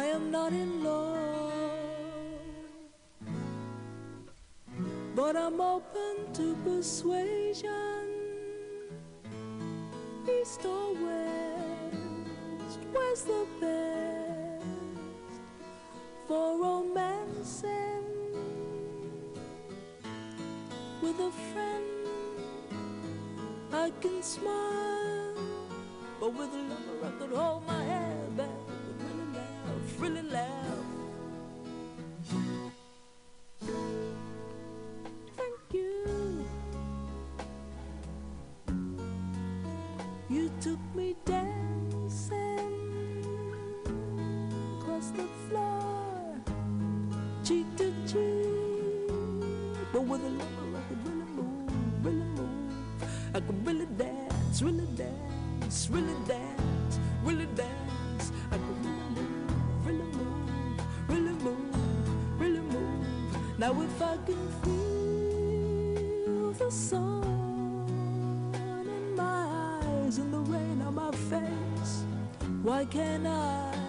I am not in love, but I'm open to persuasion. East or west, where's the best for romancing with a friend? I can smile, but with a lover I could hold my back really laugh. Thank you. You took me dancing across the floor, cheek to cheek. But with a lover, I could really move, really move. I could really dance, really dance, really dance, really dance. Now if I can feel the sun in my eyes and the rain on my face, why can't I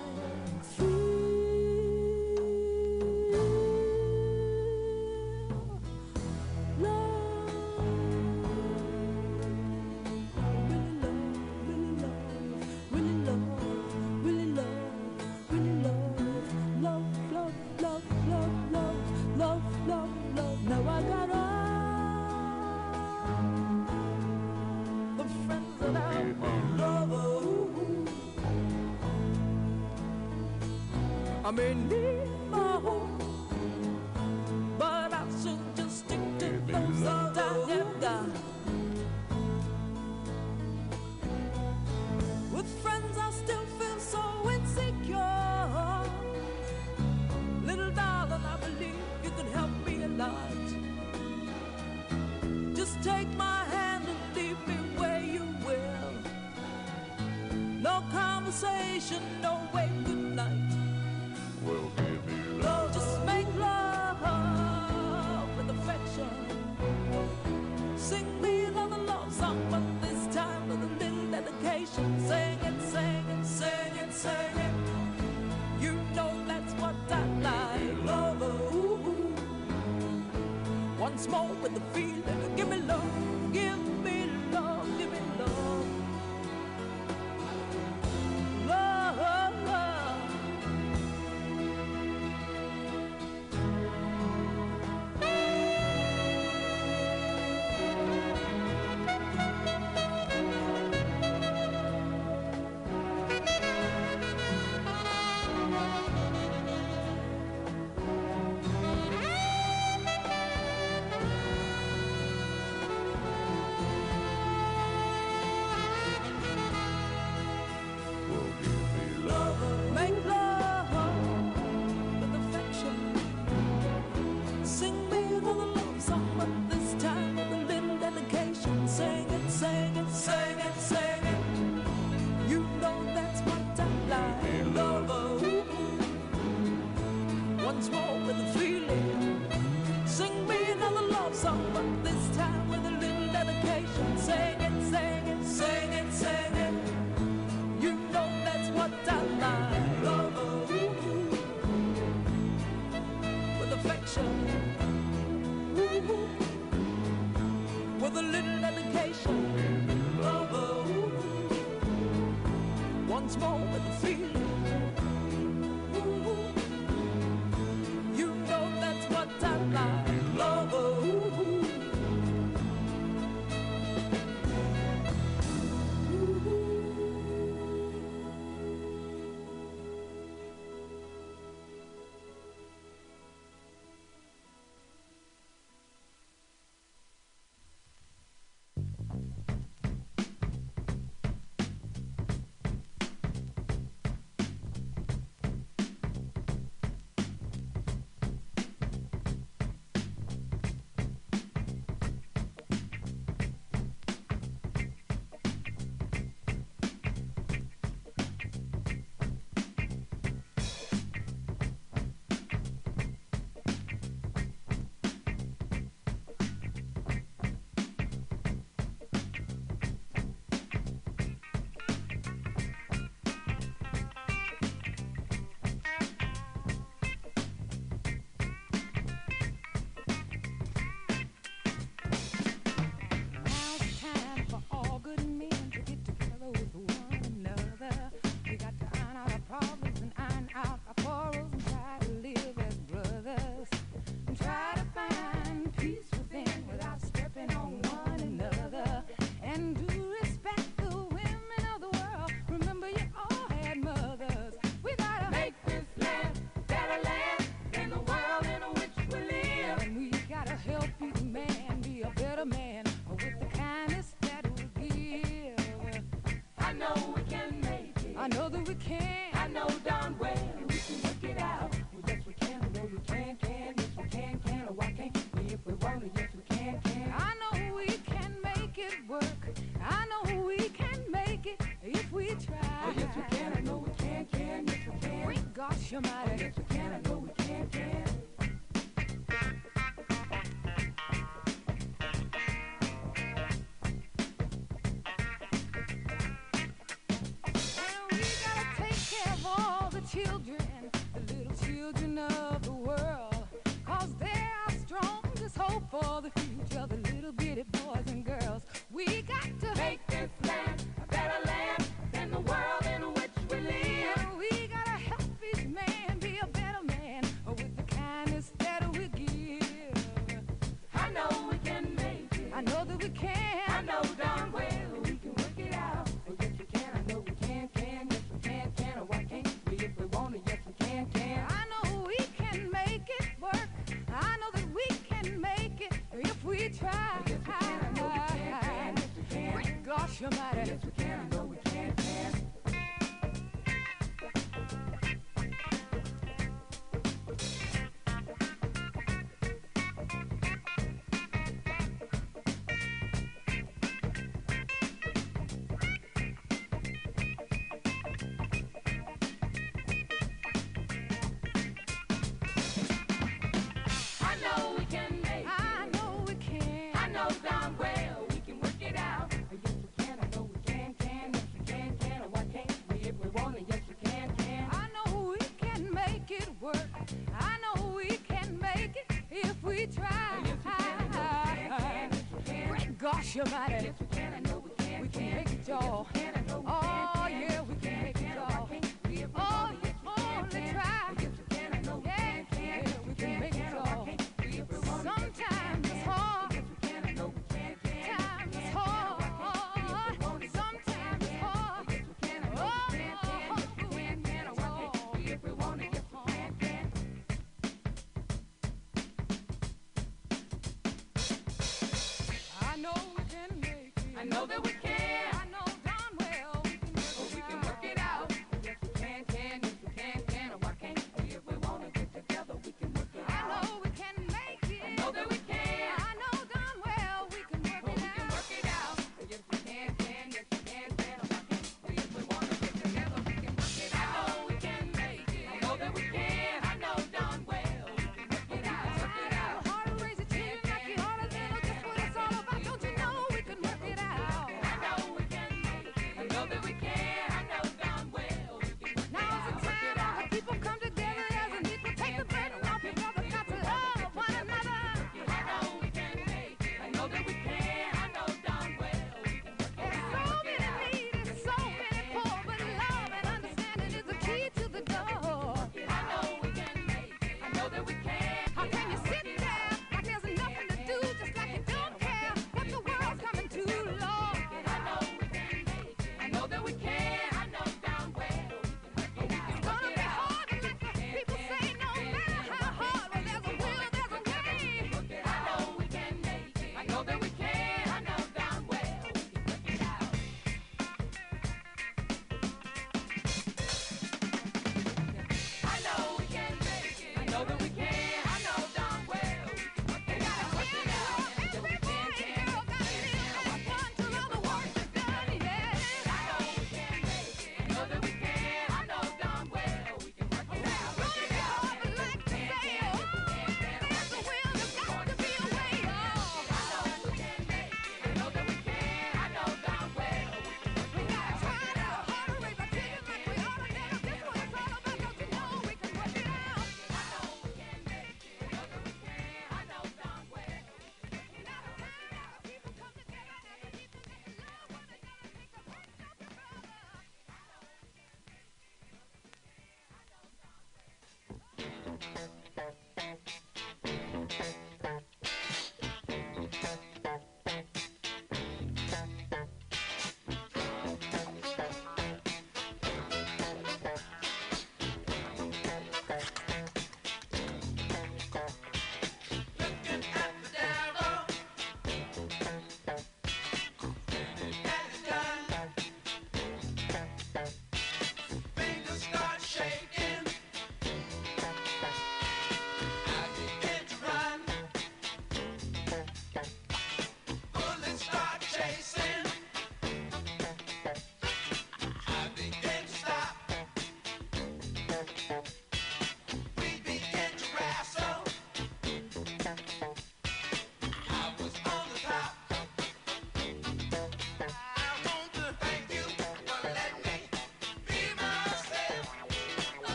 I may together. You're my Smash your body. If we can, I know we can. We can make it, all.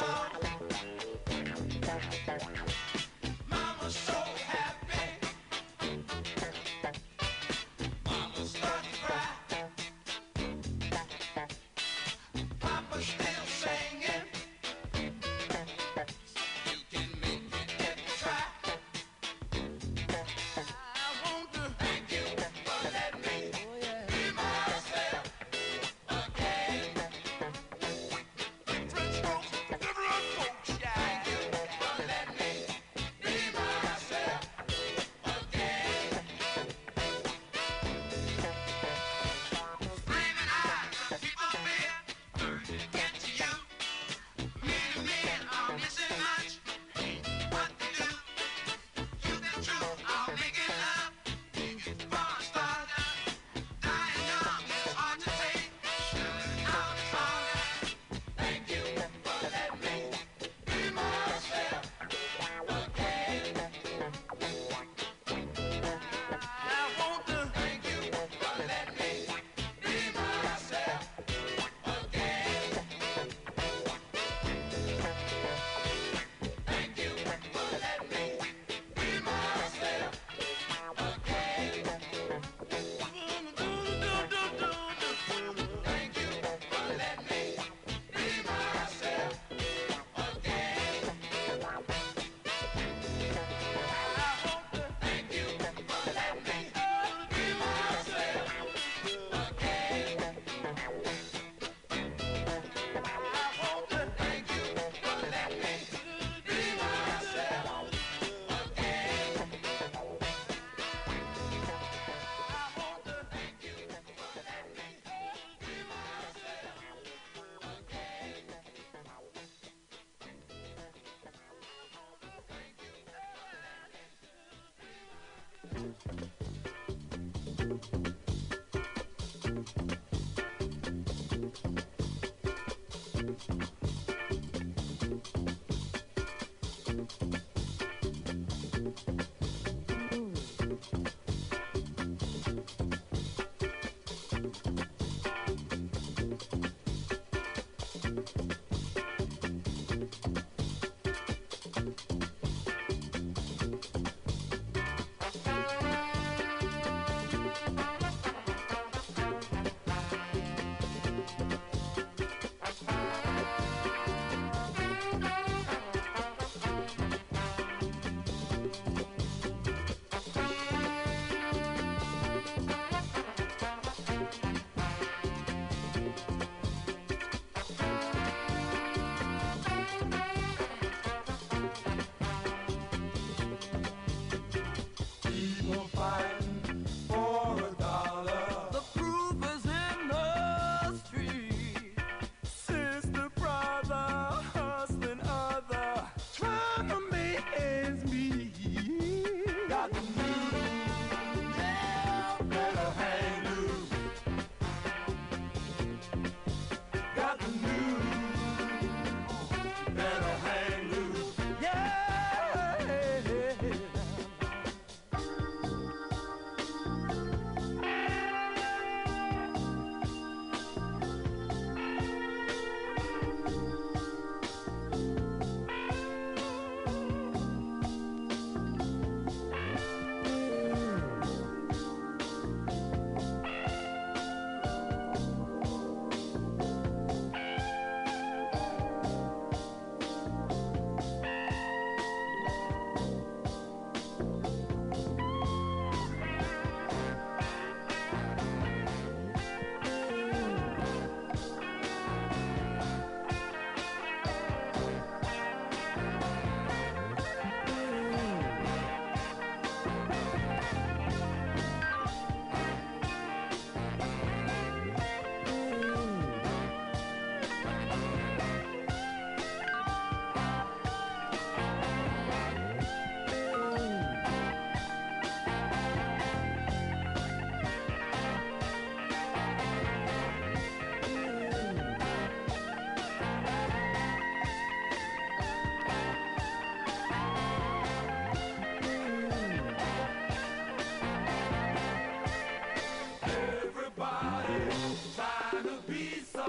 show.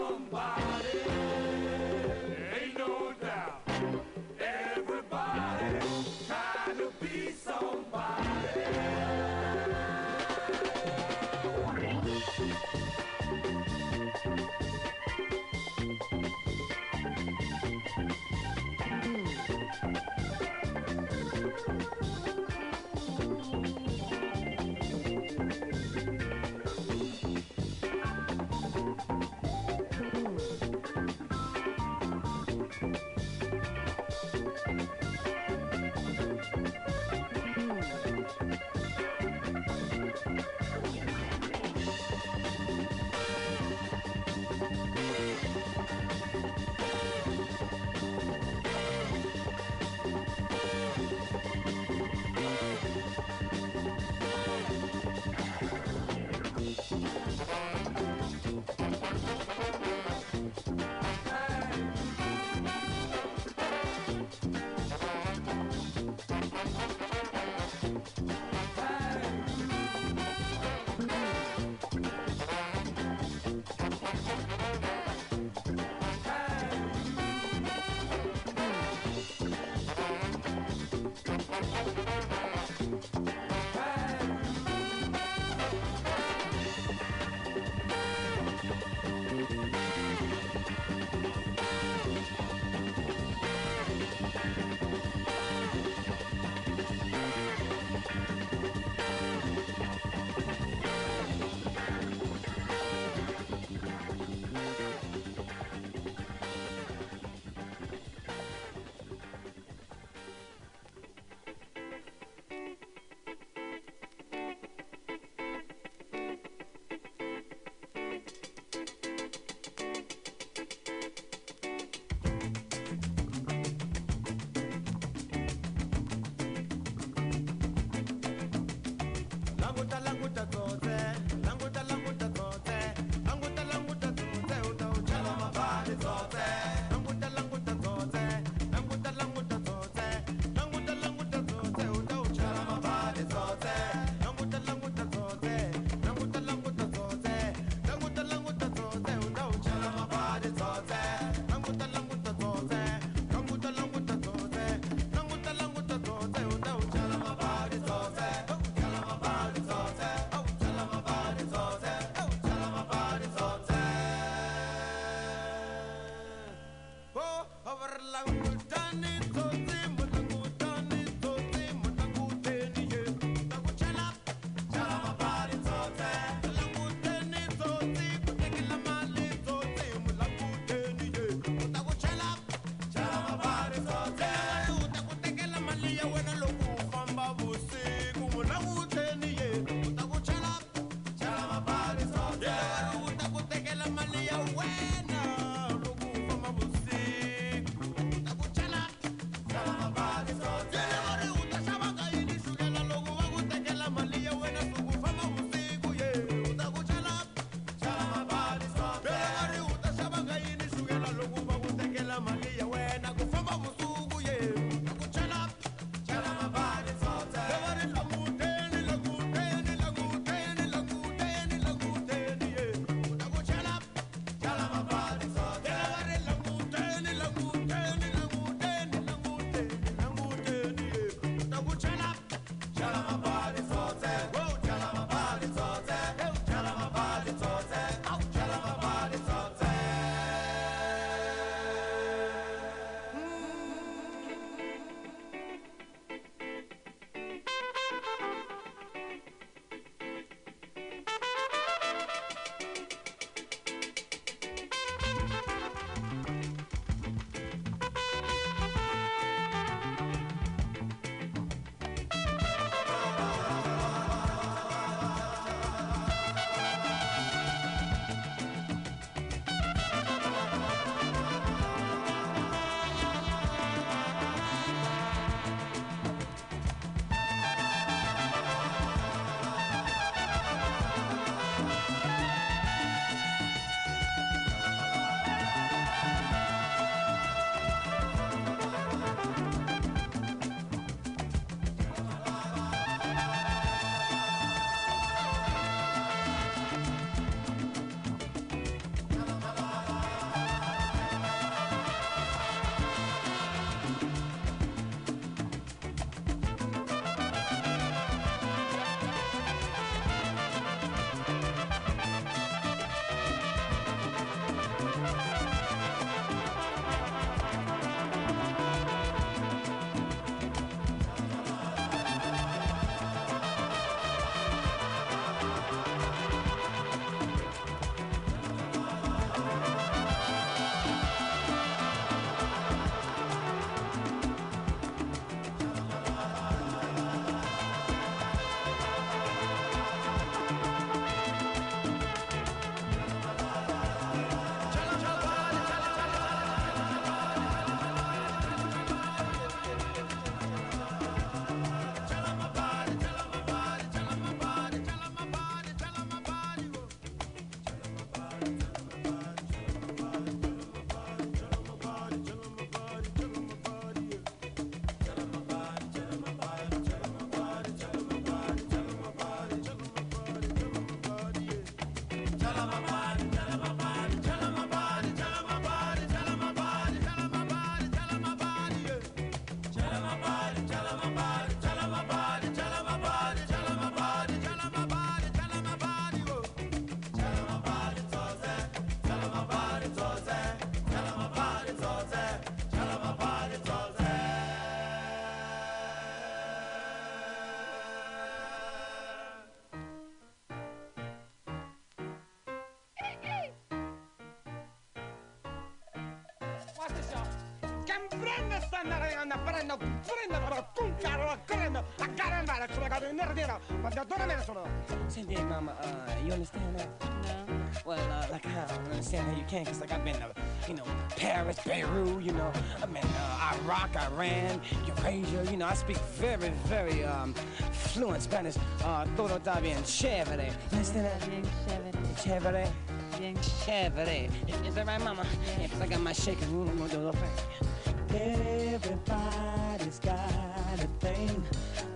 Everybody corta la na prendo, prendo, però con caro, prendo, a caramba, come cado in nerdino, ma da dove me ne sono? Cindy, Mama, uh, you understand that? No. Well, uh, like I don't understand how you can, cause like I've been to, you know, Paris, Beirut, you know, I've been uh, Iraq, Iran, Eurasia, you know, I speak very, very um, fluent Spanish. Uh, todo está bien chévere. You understand that? Bien chévere. Chévere. Bien Chévere. Is, is that right, Mama? Yeah, cause I got my shaking room, I'm gonna do a little thing. Everybody's got a thing,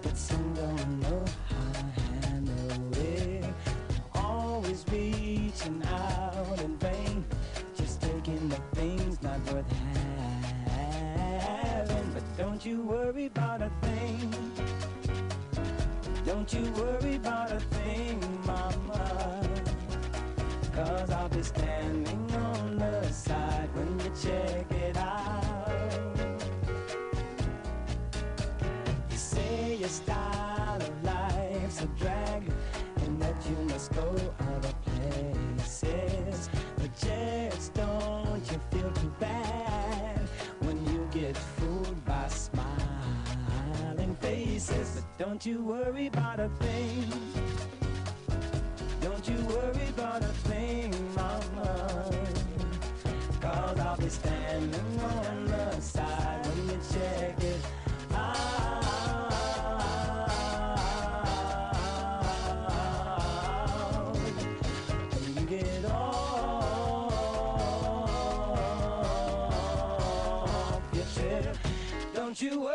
but some don't know how to handle it. Always reaching out in vain, just taking the things not worth having. But don't you worry about a thing. Don't you worry about a thing, mama. Cause I'll be standing on the side when you check it out. Your style of life's a drag and that you must go other places. But just don't you feel too bad when you get fooled by smiling faces. But don't you worry about a thing. Don't you worry about a thing, mama. Cause I'll be standing on the side when you check it you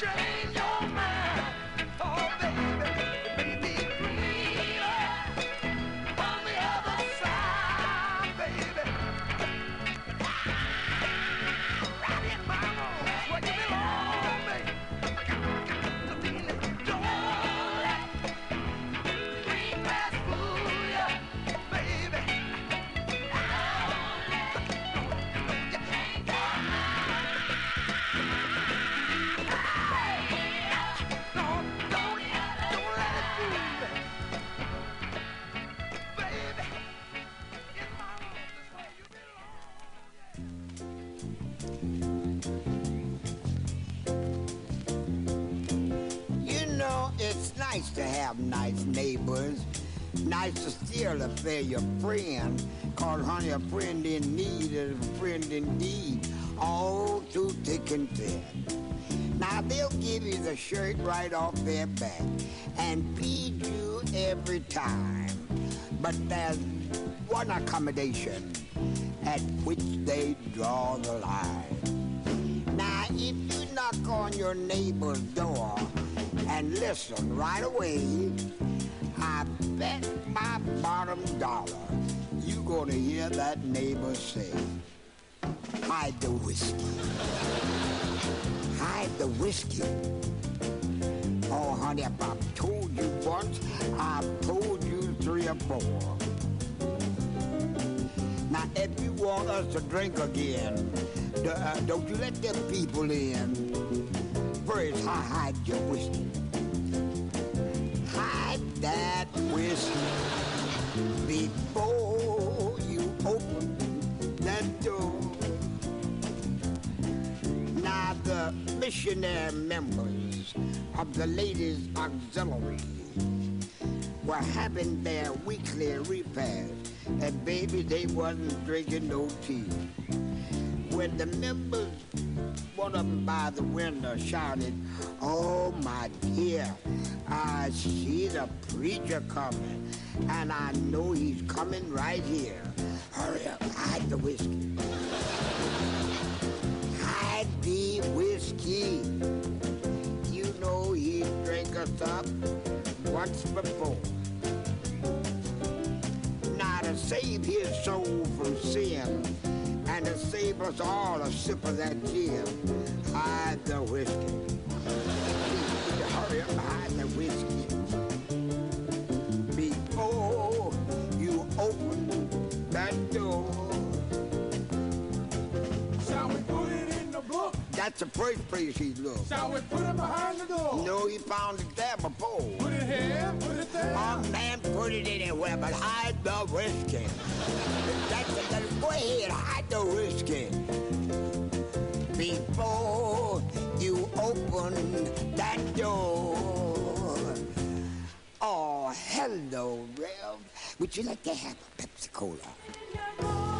change Nice to steal if they're your friend. Cause, honey, a friend in need is a friend indeed. All too thick and thin. Now, they'll give you the shirt right off their back and feed you every time. But there's one accommodation at which they draw the line. Now, if you knock on your neighbor's door and listen right away, that neighbor say, hide the whiskey. Hide the whiskey. Oh, honey, if I've told you once, I've told you three or four. Now, if you want us to drink again, uh, don't you let them people in. First, hi- hide your whiskey. Hide that whiskey before door. Now, the missionary members of the Ladies Auxiliary were having their weekly repast, and baby, they wasn't drinking no tea. When the members, one of them by the window shouted, "Oh my dear, I see the preacher coming, and I know he's coming right here. Hurry up, hide the whiskey." Hide the whiskey. You know he drank us up once before. Now to save his soul from sin and to save us all a sip of that gin, hide the whiskey. Please, hurry up, hide the whiskey. Before you open that door. That's the first place he looked. Shall we put it behind the door? No, he found it there before. Put it here, put it there. Oh, man, put it anywhere, but hide the whiskey. That's the, that, go ahead, hide the whiskey. Before you open that door. Oh, hello, Rev. Would you like to have a Pepsi Cola?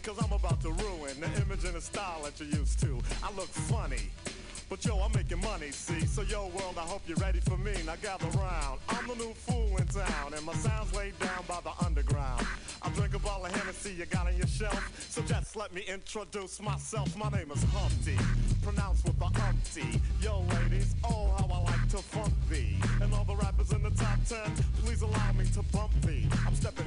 Cause I'm about to ruin the image and the style that you're used to. I look funny. But yo, I'm making money, see? So yo, world, I hope you're ready for me. Now gather round. I'm the new fool in town, and my sound's laid down by the underground. I drink a bottle of Hennessy you got on your shelf. So just let me introduce myself. My name is Humpty, pronounced with the umpty. Yo, ladies, oh, how I like to funk thee. And all the rappers in the top ten, please allow me to bump thee. I'm stepping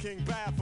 King bathroom.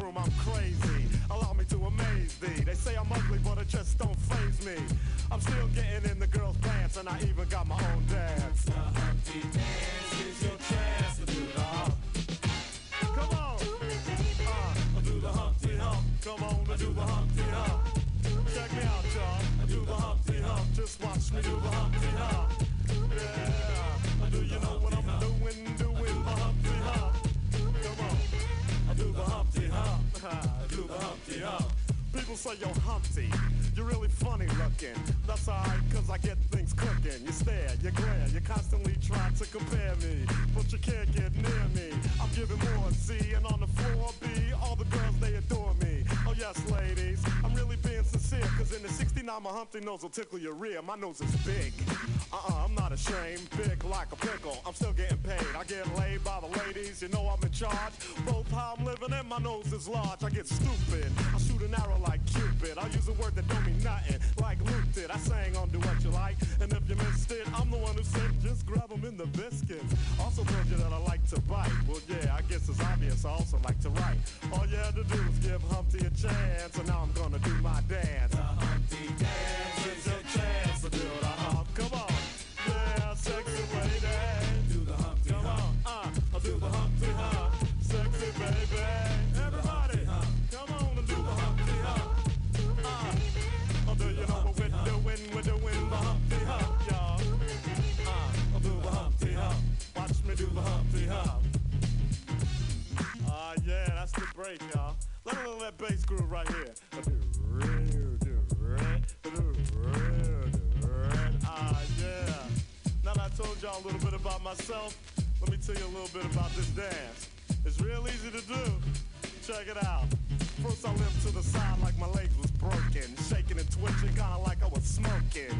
Humpty nose will tickle your rear. My nose is big. Uh-uh, I'm not ashamed, big like a pickle. I'm still getting paid. I get laid by the ladies, you know I'm in charge. Both how I'm living and my nose is large. I get stupid. I shoot an arrow like Cupid. I use a word that don't mean nothing, like looptid. I sang right here. Ah, yeah. Now that I told y'all a little bit about myself, let me tell you a little bit about this dance. It's real easy to do. Check it out. First I limped to the side like my leg was broken. Shaking and twitching, kinda like I was smoking.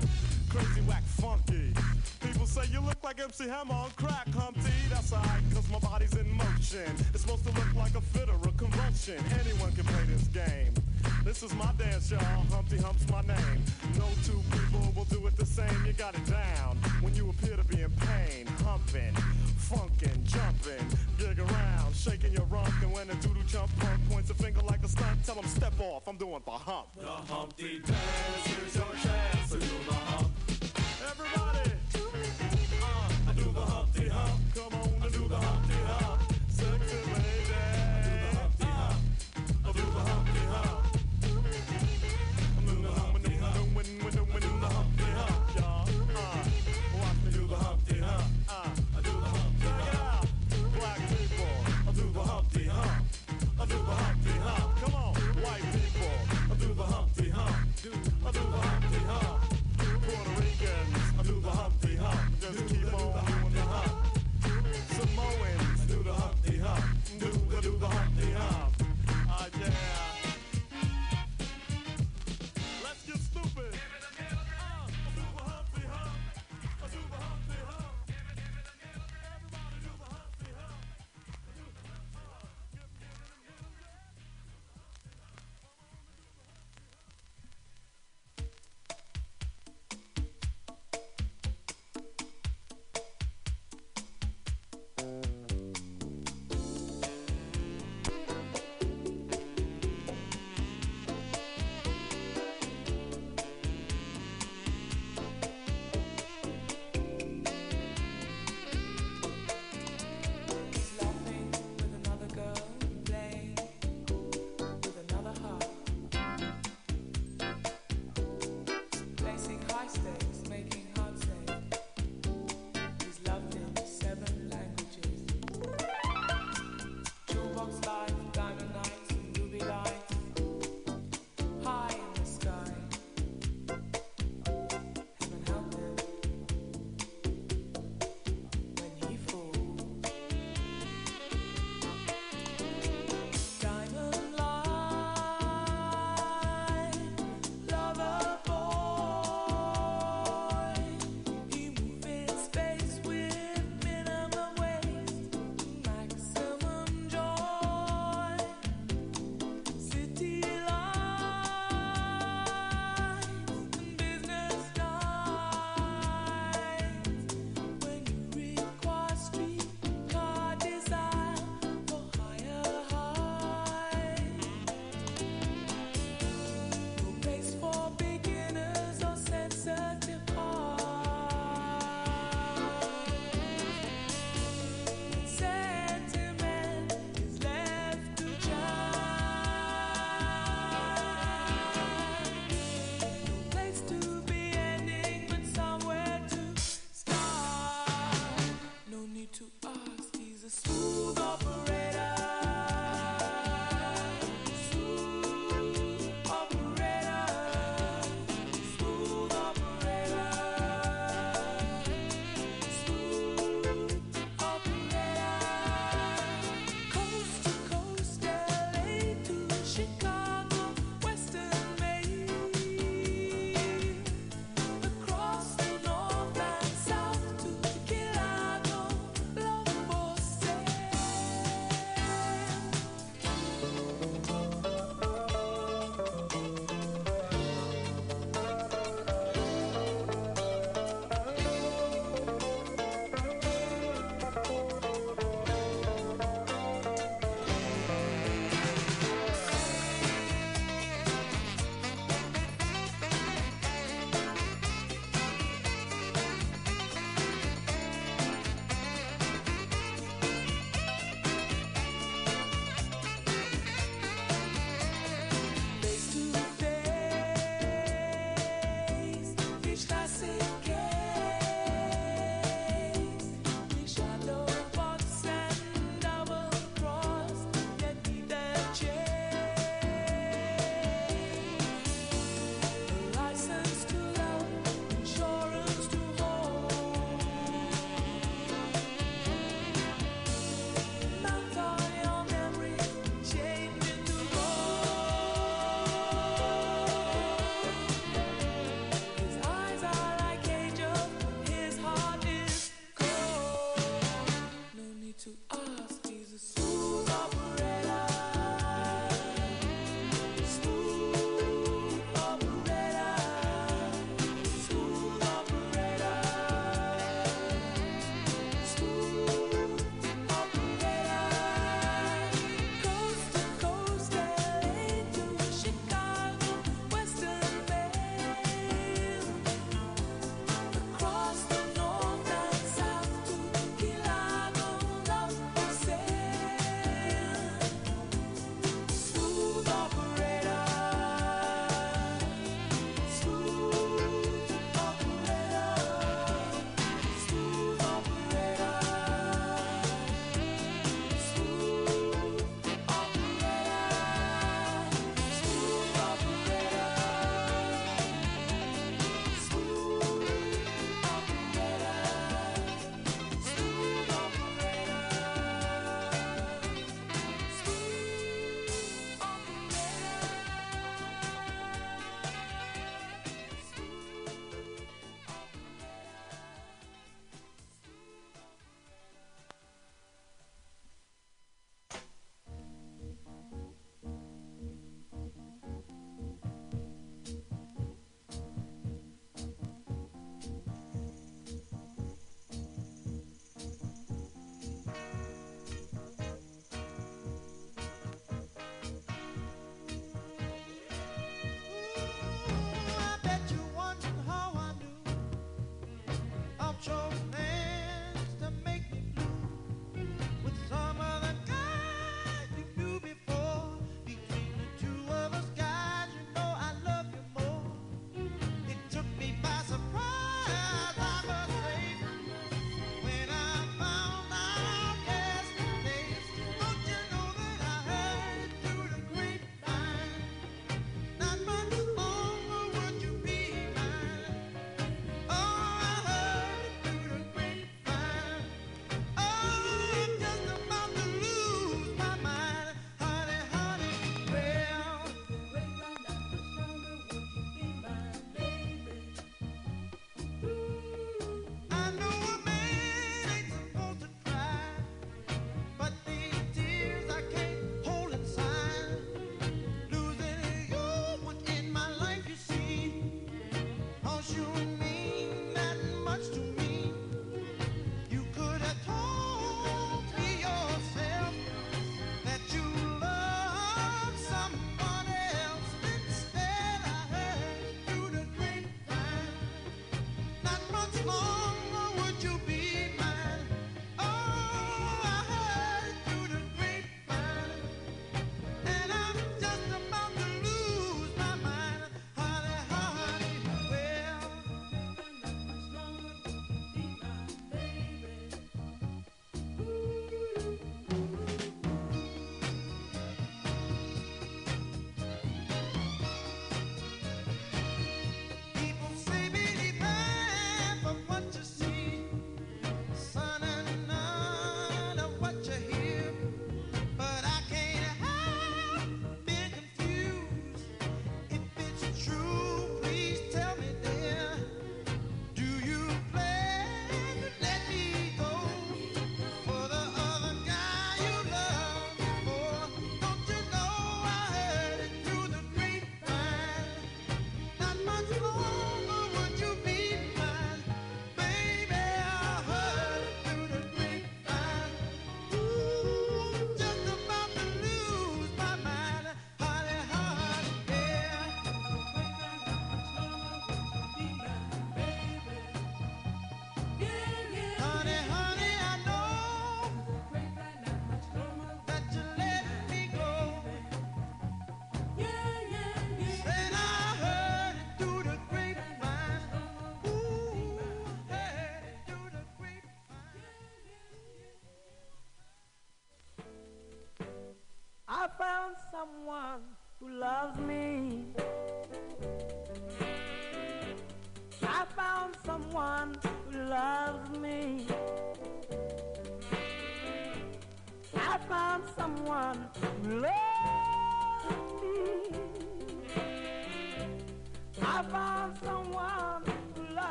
Crazy whack funky. People say you look like MC Hammer on crack, Humpty. That's alright, cause my body's in motion. It's supposed to look like a fit or a convulsion. Anyone can play this game. This is my dance, y'all. Humpty Hump's my name. No two people will do it the same. You got it down. When you appear to be in pain, humping, funkin', jumping, gig around, shaking your rump. And when a doodle jump punk points a finger like a stunt, tell him step off. I'm doing the hump. The Humpty dance here's your chance to do the hump.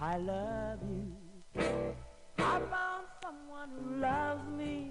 I love you. I found someone who loves me.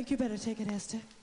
Think you better take it, Esther.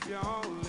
If you only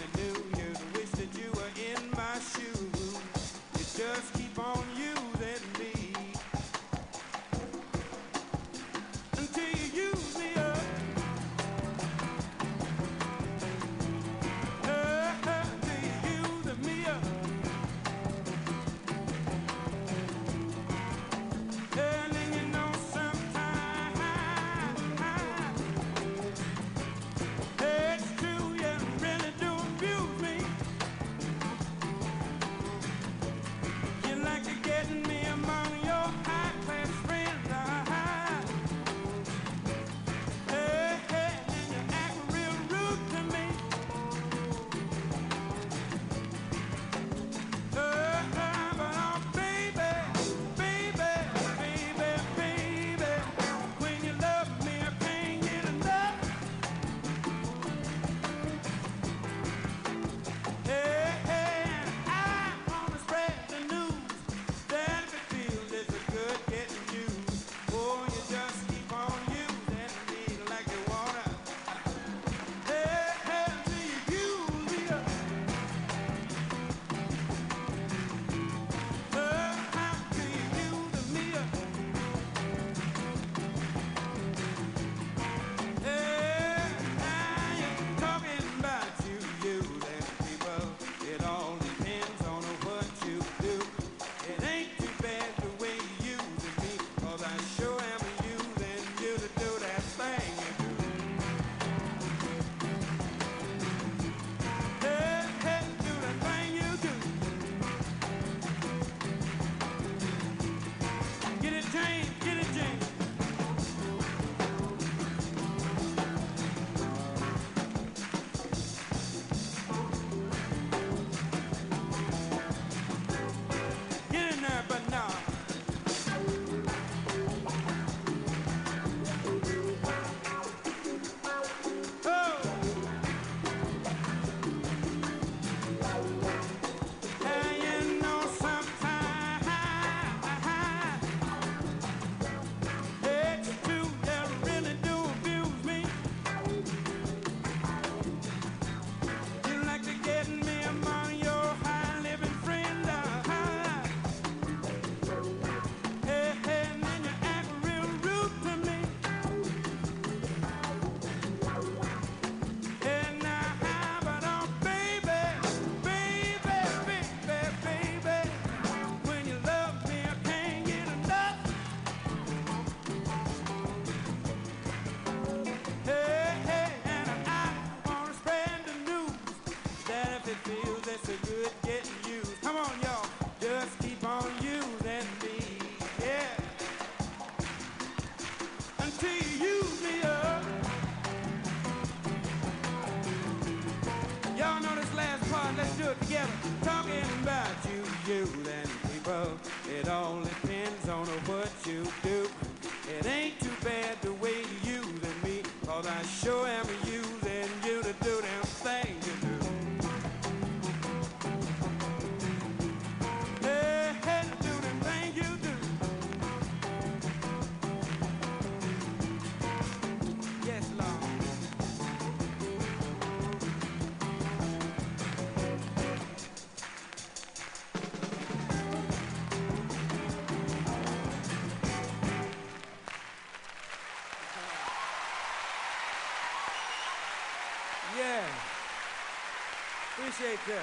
Appreciate you.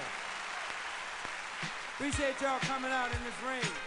Appreciate y'all coming out in this rain.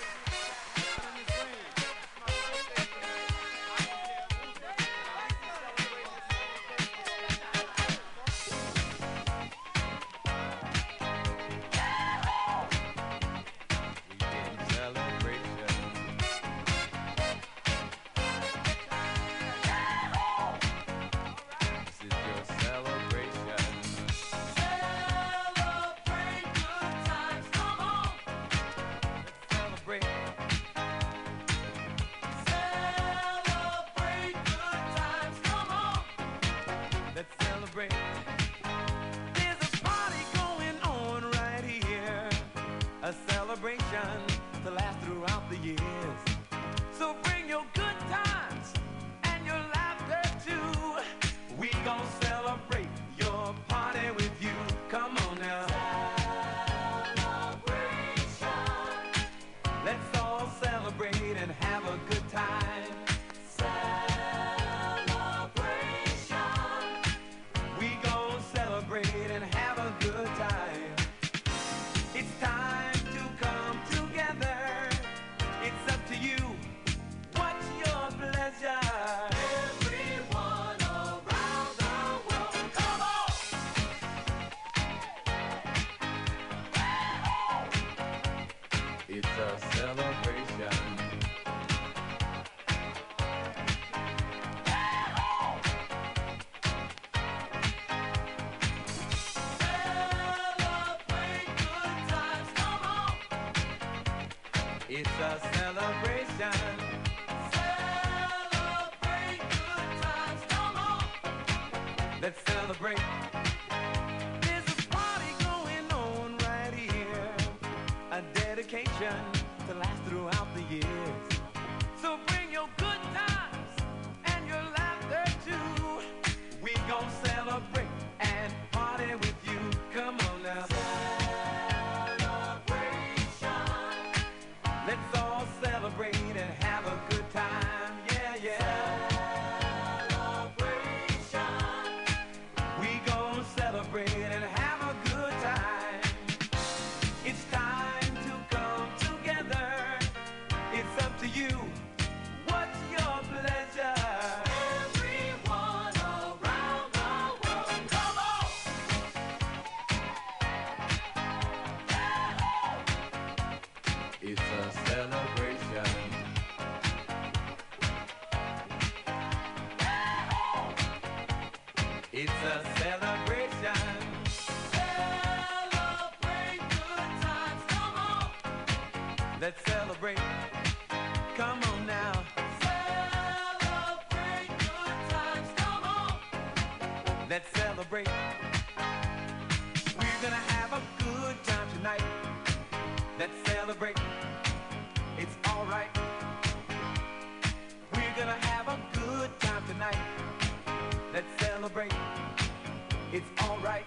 It's alright.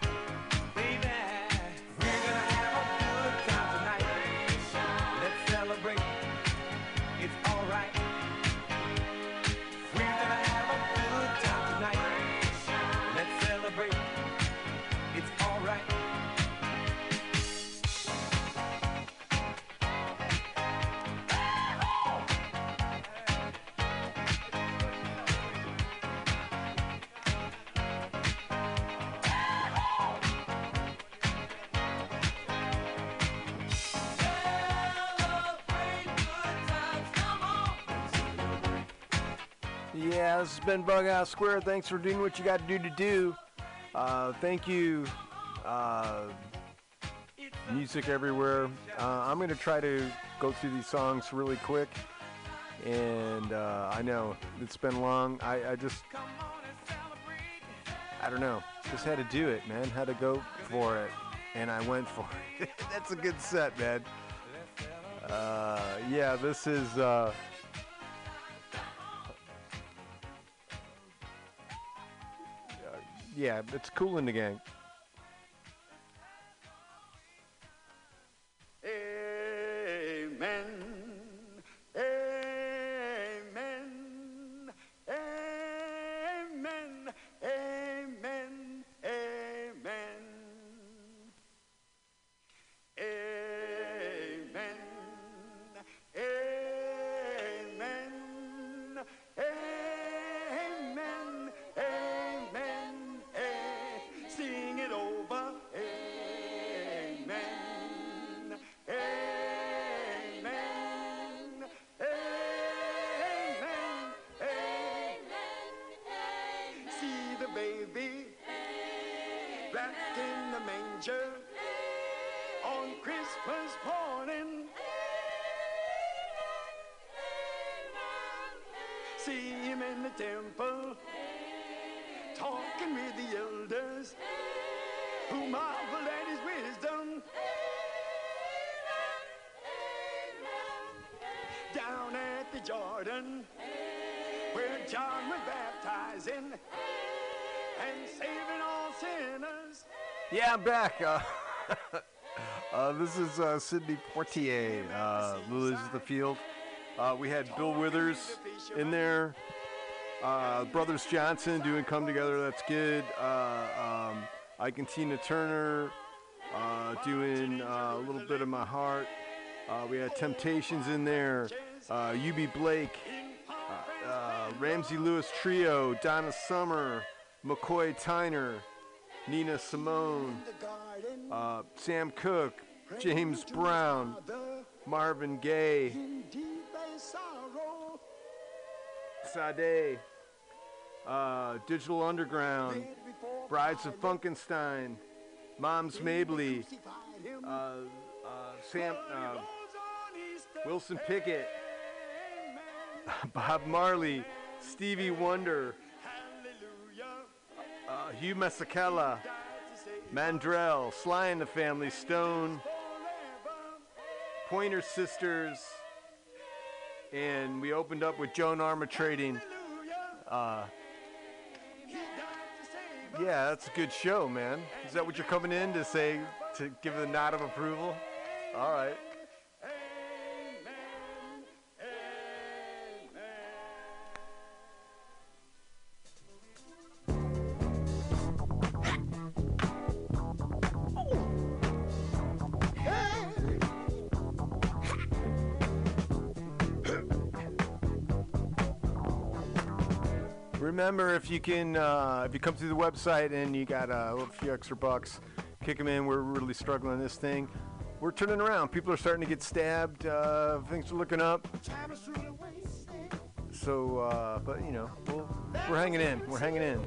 been Bughouse Square. Thanks for doing what you got to do to do. Uh, thank you, uh, Music Everywhere. Uh, I'm going to try to go through these songs really quick. And uh, I know it's been long. I, I just, I don't know. Just had to do it, man. Had to go for it. And I went for it. That's a good set, man. Uh, yeah, this is. Uh, yeah, it's cool in the gang. Back. Uh, uh, this is uh, Sidney Poitier, uh, Lilies of the Field. Uh, we had Bill Withers in there. Uh, Brothers Johnson doing Come Together, that's good. Um, Ike and Tina Turner doing a little bit of my heart. We had Temptations in there. Uh, Eubie Blake, Ramsey Lewis Trio, Donna Summer, McCoy Tyner, Nina Simone, uh, Sam Cooke, James Brown, Marvin Gaye, Sade, uh, Digital Underground, Brides of Funkenstein, Moms Mabley, uh, uh, Sam, uh, Wilson Pickett, Bob Marley, Stevie Wonder, uh, Hugh Masekela, Mandrell, Sly and the Family Stone, Pointer Sisters, and we opened up with Joan Armatrading. Uh, yeah, that's a good show, man. Is that what you're coming in to say to give the nod of approval? All right. Remember, if you can, uh, if you come through the website and you got a few extra bucks, kick them in. We're really struggling this thing. We're turning around. People are starting to get stabbed. Uh, things are looking up. So, uh, but you know, we'll, we're hanging in. We're hanging in.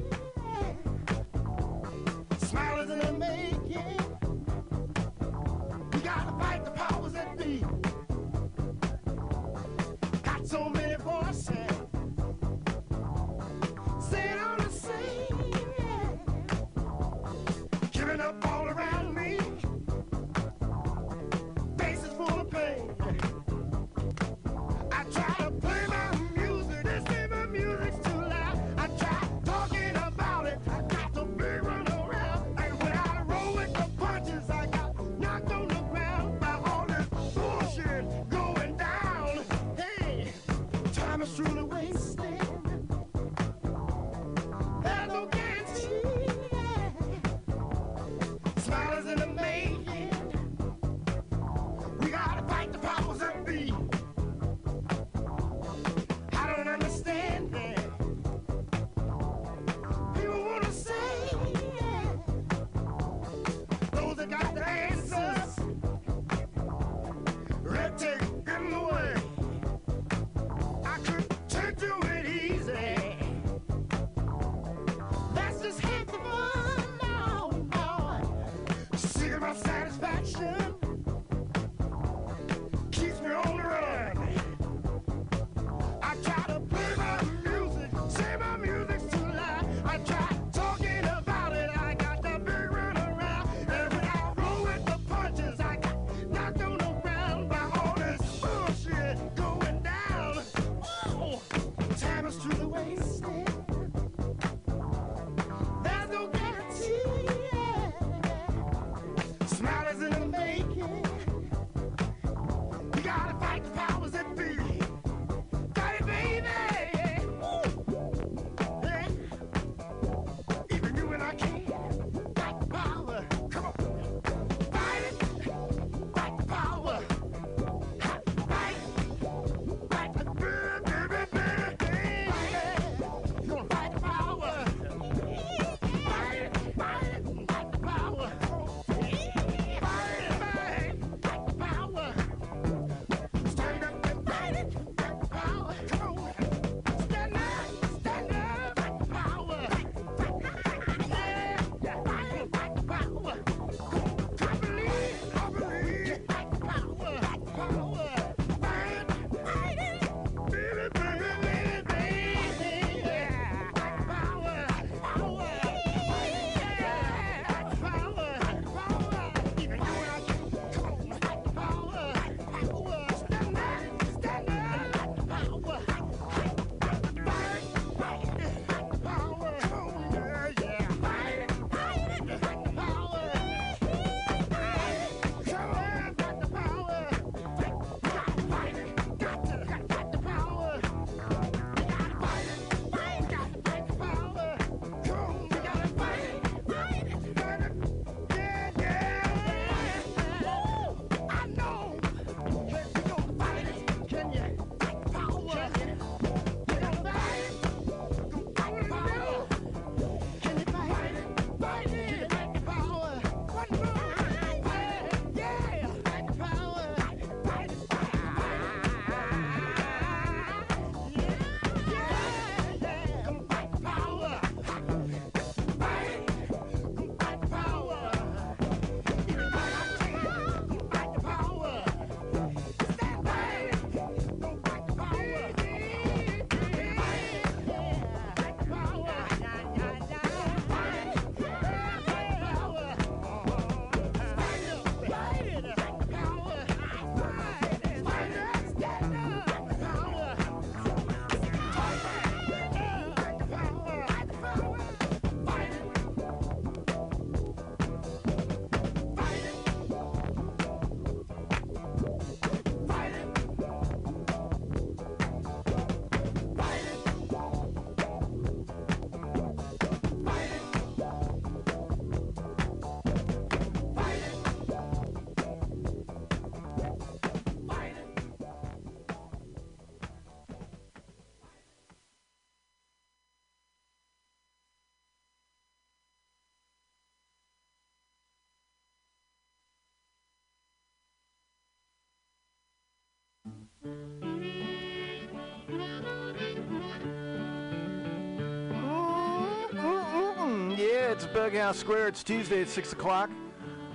It's Bughouse Square. It's Tuesday at 6 o'clock.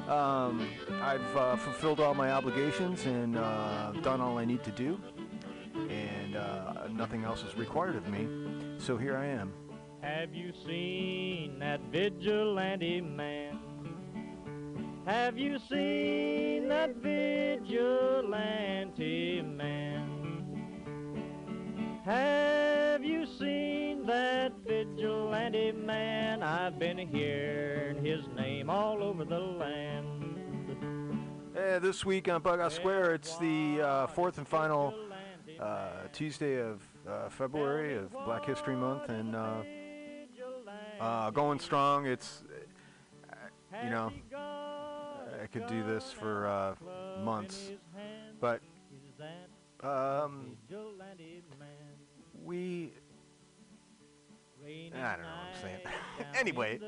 Um, I've uh, fulfilled all my obligations and uh, done all I need to do, and uh, nothing else is required of me. So here I am. Have you seen that vigilante man? Have you seen that vigilante man? Have His name all over the land. Uh, this week on Bughouse Square, it's the uh, fourth and final uh, Tuesday of uh, February of Black History Month, and uh, uh, going strong. It's uh, you know I could do this for uh, months, but um, we I don't know what I'm saying. anyway,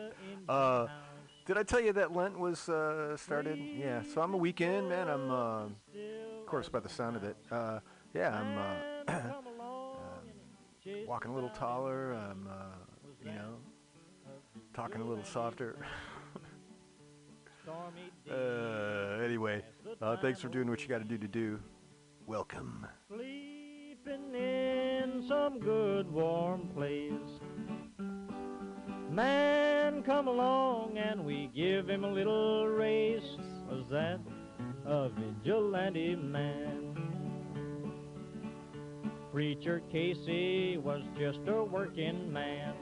uh, did I tell you that Lent was uh, started? Yeah, so I'm a weekend man. I'm, uh, of course, by the sound of it. Uh, yeah, I'm uh, uh, walking a little taller. I'm, uh, you know, talking a little softer. uh, anyway, uh, thanks for doing what you got to do to do. Welcome. Sleeping in some good warm place. Man come along and we give him a little race. Was that a vigilante man? Preacher Casey was just a working man.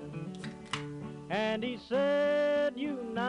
And he said,